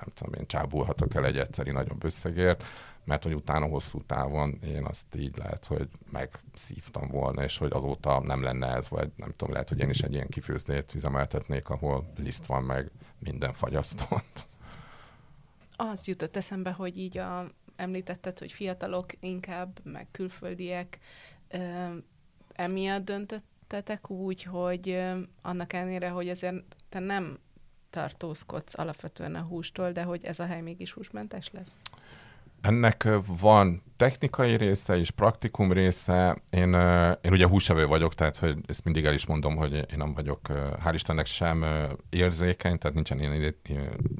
nem tudom, én csábulhatok el egy egyszeri nagyobb összegért, mert hogy utána hosszú távon én azt így lehet, hogy megszívtam volna, és hogy azóta nem lenne ez, vagy nem tudom, lehet, hogy én is egy ilyen kifőzdét üzemeltetnék, ahol liszt van meg minden fagyasztott. Az jutott eszembe, hogy így a, említetted, hogy fiatalok inkább, meg külföldiek, emiatt döntöttetek úgy, hogy annak ellenére, hogy azért te nem tartózkodsz alapvetően a hústól, de hogy ez a hely mégis húsmentes lesz? Ennek van technikai része és praktikum része. Én, én ugye húsevő vagyok, tehát hogy ezt mindig el is mondom, hogy én nem vagyok, hál' Istennek sem érzékeny, tehát nincsen ilyen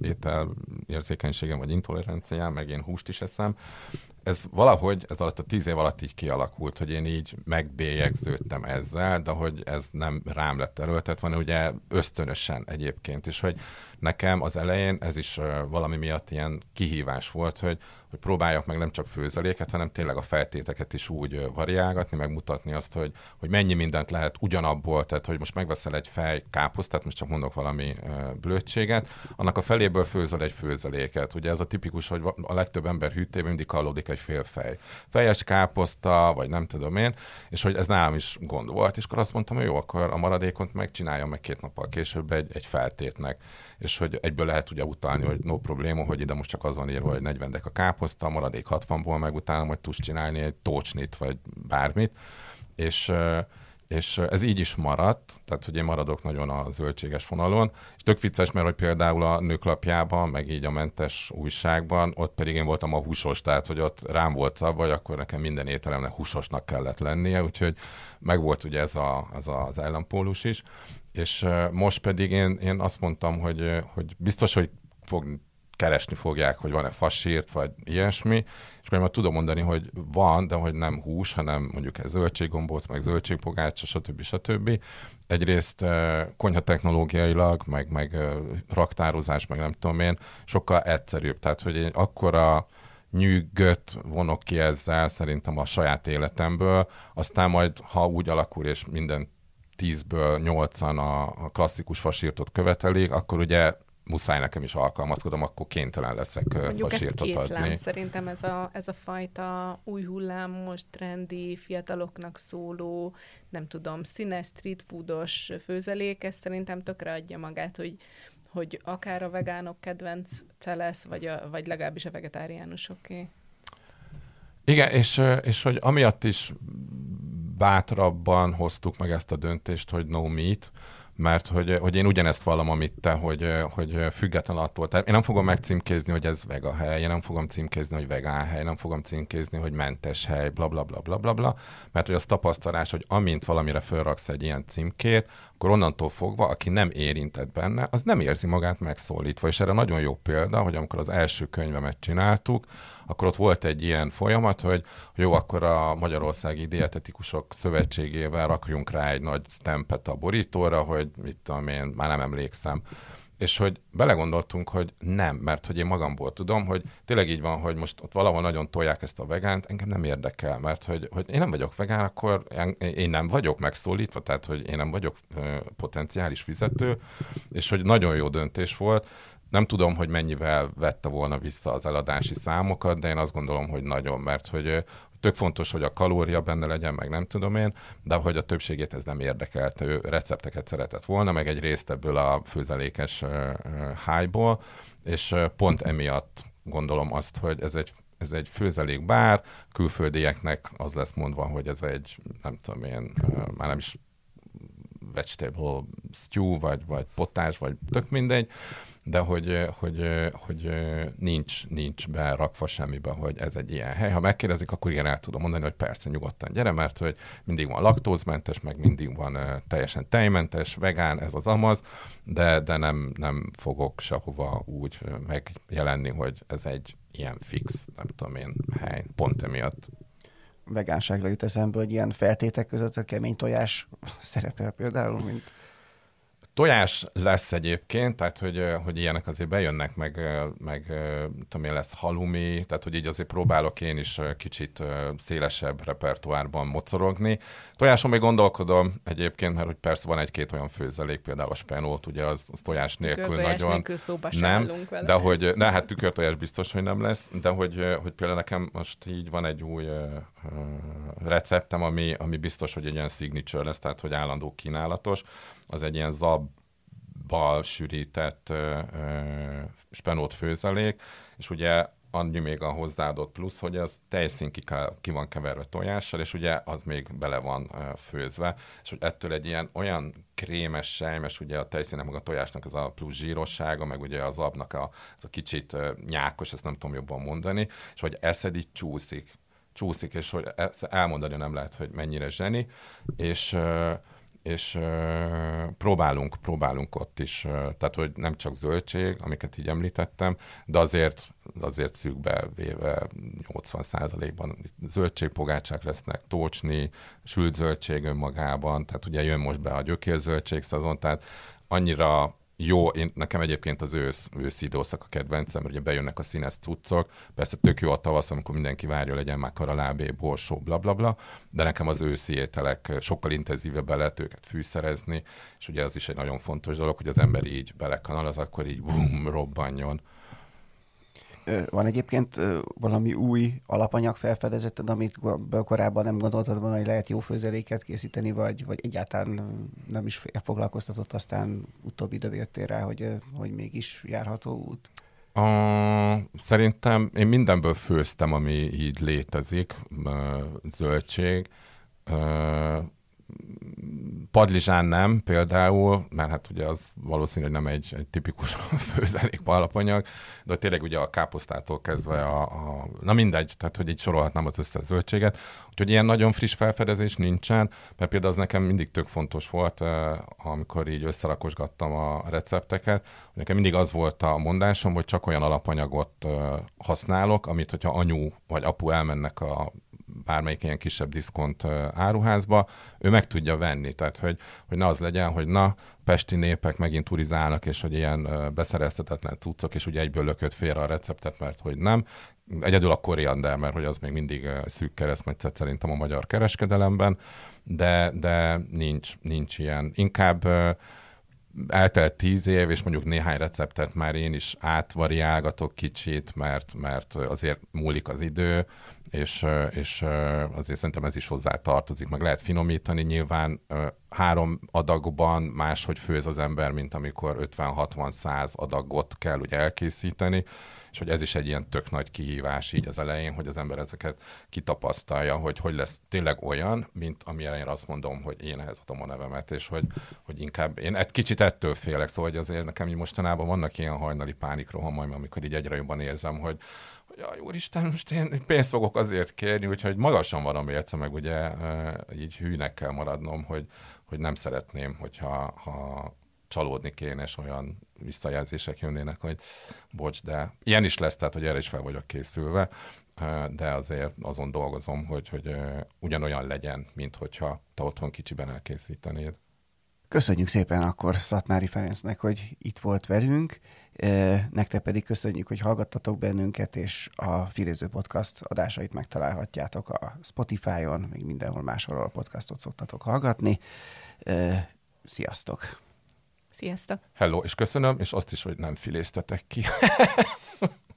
étel érzékenységem vagy intoleranciám, meg én húst is eszem ez valahogy, ez alatt a tíz év alatt így kialakult, hogy én így megbélyegződtem ezzel, de hogy ez nem rám lett erőltetve, hanem ugye ösztönösen egyébként, és hogy nekem az elején ez is valami miatt ilyen kihívás volt, hogy, hogy próbáljak meg nem csak főzeléket, hanem tényleg a feltéteket is úgy variálgatni, megmutatni azt, hogy, hogy mennyi mindent lehet ugyanabból, tehát hogy most megveszel egy fej káposztát, most csak mondok valami blödséget, annak a feléből főzöl egy főzeléket. Ugye ez a tipikus, hogy a legtöbb ember hűtében mindig hallódik egy fél fej. Fejes káposzta, vagy nem tudom én, és hogy ez nálam is gond volt, és akkor azt mondtam, hogy jó, akkor a maradékot megcsináljam meg két nappal később egy, egy feltétnek és hogy egyből lehet ugye utalni, hogy no probléma, hogy ide most csak az van írva, hogy 40 a káposzta, maradék 60-ból, meg utána majd tudsz csinálni egy tócsnit, vagy bármit, és és ez így is maradt, tehát hogy én maradok nagyon a zöldséges vonalon, és tök vicces, mert hogy például a nőklapjában, meg így a mentes újságban, ott pedig én voltam a húsos, tehát hogy ott rám volt szabva, vagy akkor nekem minden ételemnek húsosnak kellett lennie, úgyhogy meg volt ugye ez, a, ez az ellenpólus is, és most pedig én, én azt mondtam, hogy, hogy biztos, hogy fog, keresni fogják, hogy van-e fasírt, vagy ilyesmi, és akkor már tudom mondani, hogy van, de hogy nem hús, hanem mondjuk ez zöldséggombóc, meg zöldségpogácsa, stb. stb. Egyrészt konyha technológiailag, meg, meg raktározás, meg nem tudom én, sokkal egyszerűbb. Tehát, hogy én akkora nyűgöt vonok ki ezzel szerintem a saját életemből, aztán majd, ha úgy alakul, és minden tízből nyolcan a, a klasszikus fasírtot követelik, akkor ugye muszáj nekem is alkalmazkodom, akkor kénytelen leszek Mondjuk fasírtot ezt adni. Lám. Szerintem ez a, ez a fajta új hullám, most trendi, fiataloknak szóló, nem tudom, színes street foodos főzelék, ez szerintem tökre adja magát, hogy hogy akár a vegánok kedvence lesz, vagy, a, vagy legalábbis a vegetáriánusoké. Igen, és, és hogy amiatt is bátrabban hoztuk meg ezt a döntést, hogy no meat, mert hogy, hogy én ugyanezt vallom, amit te, hogy, hogy független attól. Tehát én nem fogom megcímkézni, hogy ez vega hely, én nem fogom címkézni, hogy vegán hely, nem fogom címkézni, hogy mentes hely, bla bla bla bla bla, bla mert hogy az tapasztalás, hogy amint valamire felraksz egy ilyen címkét, akkor onnantól fogva, aki nem érintett benne, az nem érzi magát megszólítva. És erre nagyon jó példa, hogy amikor az első könyvemet csináltuk, akkor ott volt egy ilyen folyamat, hogy jó, akkor a Magyarországi Dietetikusok Szövetségével rakjunk rá egy nagy stempet a borítóra, hogy mit tudom én, már nem emlékszem és hogy belegondoltunk, hogy nem, mert hogy én magamból tudom, hogy tényleg így van, hogy most ott valahol nagyon tolják ezt a vegánt, engem nem érdekel, mert hogy, hogy én nem vagyok vegán, akkor én nem vagyok megszólítva, tehát hogy én nem vagyok potenciális fizető, és hogy nagyon jó döntés volt, nem tudom, hogy mennyivel vette volna vissza az eladási számokat, de én azt gondolom, hogy nagyon, mert hogy tök fontos, hogy a kalória benne legyen, meg nem tudom én, de hogy a többségét ez nem érdekelt, ő recepteket szeretett volna, meg egy részt ebből a főzelékes hájból, és pont emiatt gondolom azt, hogy ez egy ez egy főzelékbár, külföldieknek az lesz mondva, hogy ez egy, nem tudom én, már nem is vegetable stew, vagy, vagy potás, vagy tök mindegy, de hogy, hogy, hogy nincs, nincs berakva semmibe, hogy ez egy ilyen hely. Ha megkérdezik, akkor igen, el tudom mondani, hogy persze nyugodtan gyere, mert hogy mindig van laktózmentes, meg mindig van teljesen tejmentes, vegán, ez az amaz, de, de nem, nem fogok sehova úgy megjelenni, hogy ez egy ilyen fix, nem tudom én, hely, pont emiatt vegánságra jut eszembe, hogy ilyen feltétek között a kemény tojás <laughs> szerepel például, mint Tojás lesz egyébként, tehát hogy, hogy ilyenek azért bejönnek, meg, meg tudom én, lesz halumi, tehát hogy így azért próbálok én is kicsit szélesebb repertoárban mocorogni. Tojáson még gondolkodom egyébként, mert hogy persze van egy-két olyan főzelék, például a spenót, ugye az, az tojás nélkül nagyon... nélkül szóba nem, vele. de hogy, ne, hát tükörtojás biztos, hogy nem lesz, de hogy, hogy például nekem most így van egy új receptem, ami, ami biztos, hogy egy ilyen signature lesz, tehát hogy állandó kínálatos, az egy ilyen zabbal sűrített ö, ö, spenót főzelék, és ugye annyi még a hozzáadott plusz, hogy az teljesen ki, ki van keverve tojással, és ugye az még bele van főzve, és hogy ettől egy ilyen olyan krémes, sejmes, ugye a tejszínek meg a tojásnak az a plusz zsírossága, meg ugye az abnak a, az a kicsit nyákos, ezt nem tudom jobban mondani, és hogy eszed így csúszik, csúszik, és hogy elmondani nem lehet, hogy mennyire zseni, és és próbálunk, próbálunk ott is, tehát hogy nem csak zöldség, amiket így említettem, de azért, azért szűkbe véve 80%-ban zöldségpogácsák lesznek, tócsni, sült zöldség önmagában, tehát ugye jön most be a gyökérzöldség szezon, tehát annyira jó, én, nekem egyébként az ősz, őszi időszak a kedvencem, ugye bejönnek a színes cuccok, persze tök jó a tavasz, amikor mindenki várja, legyen már karalábé, borsó, bla, bla, bla, de nekem az őszi ételek sokkal intenzívebben lehet őket fűszerezni, és ugye az is egy nagyon fontos dolog, hogy az ember így belekanal, az akkor így bum, robbanjon. Van egyébként valami új alapanyag felfedezetted, amit korábban nem gondoltad volna, hogy lehet jó főzeléket készíteni, vagy, vagy egyáltalán nem is foglalkoztatott, aztán utóbbi időben jöttél rá, hogy, hogy mégis járható út? A, szerintem én mindenből főztem, ami így létezik, zöldség, padlizsán nem például, mert hát ugye az valószínűleg nem egy, egy tipikus <laughs> főzelék alapanyag, de tényleg ugye a káposztától kezdve a, a, na mindegy, tehát hogy így sorolhatnám az összes zöldséget. Úgyhogy ilyen nagyon friss felfedezés nincsen, mert például az nekem mindig tök fontos volt, eh, amikor így összerakosgattam a recepteket, nekem mindig az volt a mondásom, hogy csak olyan alapanyagot eh, használok, amit hogyha anyu vagy apu elmennek a bármelyik ilyen kisebb diszkont áruházba, ő meg tudja venni. Tehát, hogy, hogy ne az legyen, hogy na, pesti népek megint turizálnak, és hogy ilyen beszereztetetlen cuccok, és ugye egyből lökött félre a receptet, mert hogy nem. Egyedül a koriander, mert hogy az még mindig szűk keresztmetszet szerintem a magyar kereskedelemben, de, de nincs, nincs ilyen. Inkább eltelt tíz év, és mondjuk néhány receptet már én is átvariálgatok kicsit, mert, mert azért múlik az idő, és, és azért szerintem ez is hozzá tartozik, meg lehet finomítani, nyilván három adagban máshogy főz az ember, mint amikor 50-60-100 adagot kell ugye elkészíteni, és hogy ez is egy ilyen tök nagy kihívás így az elején, hogy az ember ezeket kitapasztalja, hogy hogy lesz tényleg olyan, mint ami elején azt mondom, hogy én ehhez adom a nevemet, és hogy, hogy inkább én egy kicsit ettől félek, szóval hogy azért nekem így mostanában vannak ilyen hajnali pánikrohamaim, amikor így egyre jobban érzem, hogy hogy jaj, úristen, most én pénzt fogok azért kérni, úgyhogy magasan van a mérce, meg ugye így hűnek kell maradnom, hogy, hogy nem szeretném, hogyha ha csalódni kéne, és olyan visszajelzések jönnének, hogy bocs, de ilyen is lesz, tehát hogy erre is fel vagyok készülve, de azért azon dolgozom, hogy, hogy ugyanolyan legyen, mint hogyha te otthon kicsiben elkészítenéd. Köszönjük szépen akkor Szatmári Ferencnek, hogy itt volt velünk. Nektek pedig köszönjük, hogy hallgattatok bennünket, és a Filéző Podcast adásait megtalálhatjátok a Spotify-on, még mindenhol máshol a podcastot szoktatok hallgatni. Sziasztok! Sziasztok! Hello, és köszönöm, és azt is, hogy nem filéztetek ki. <laughs>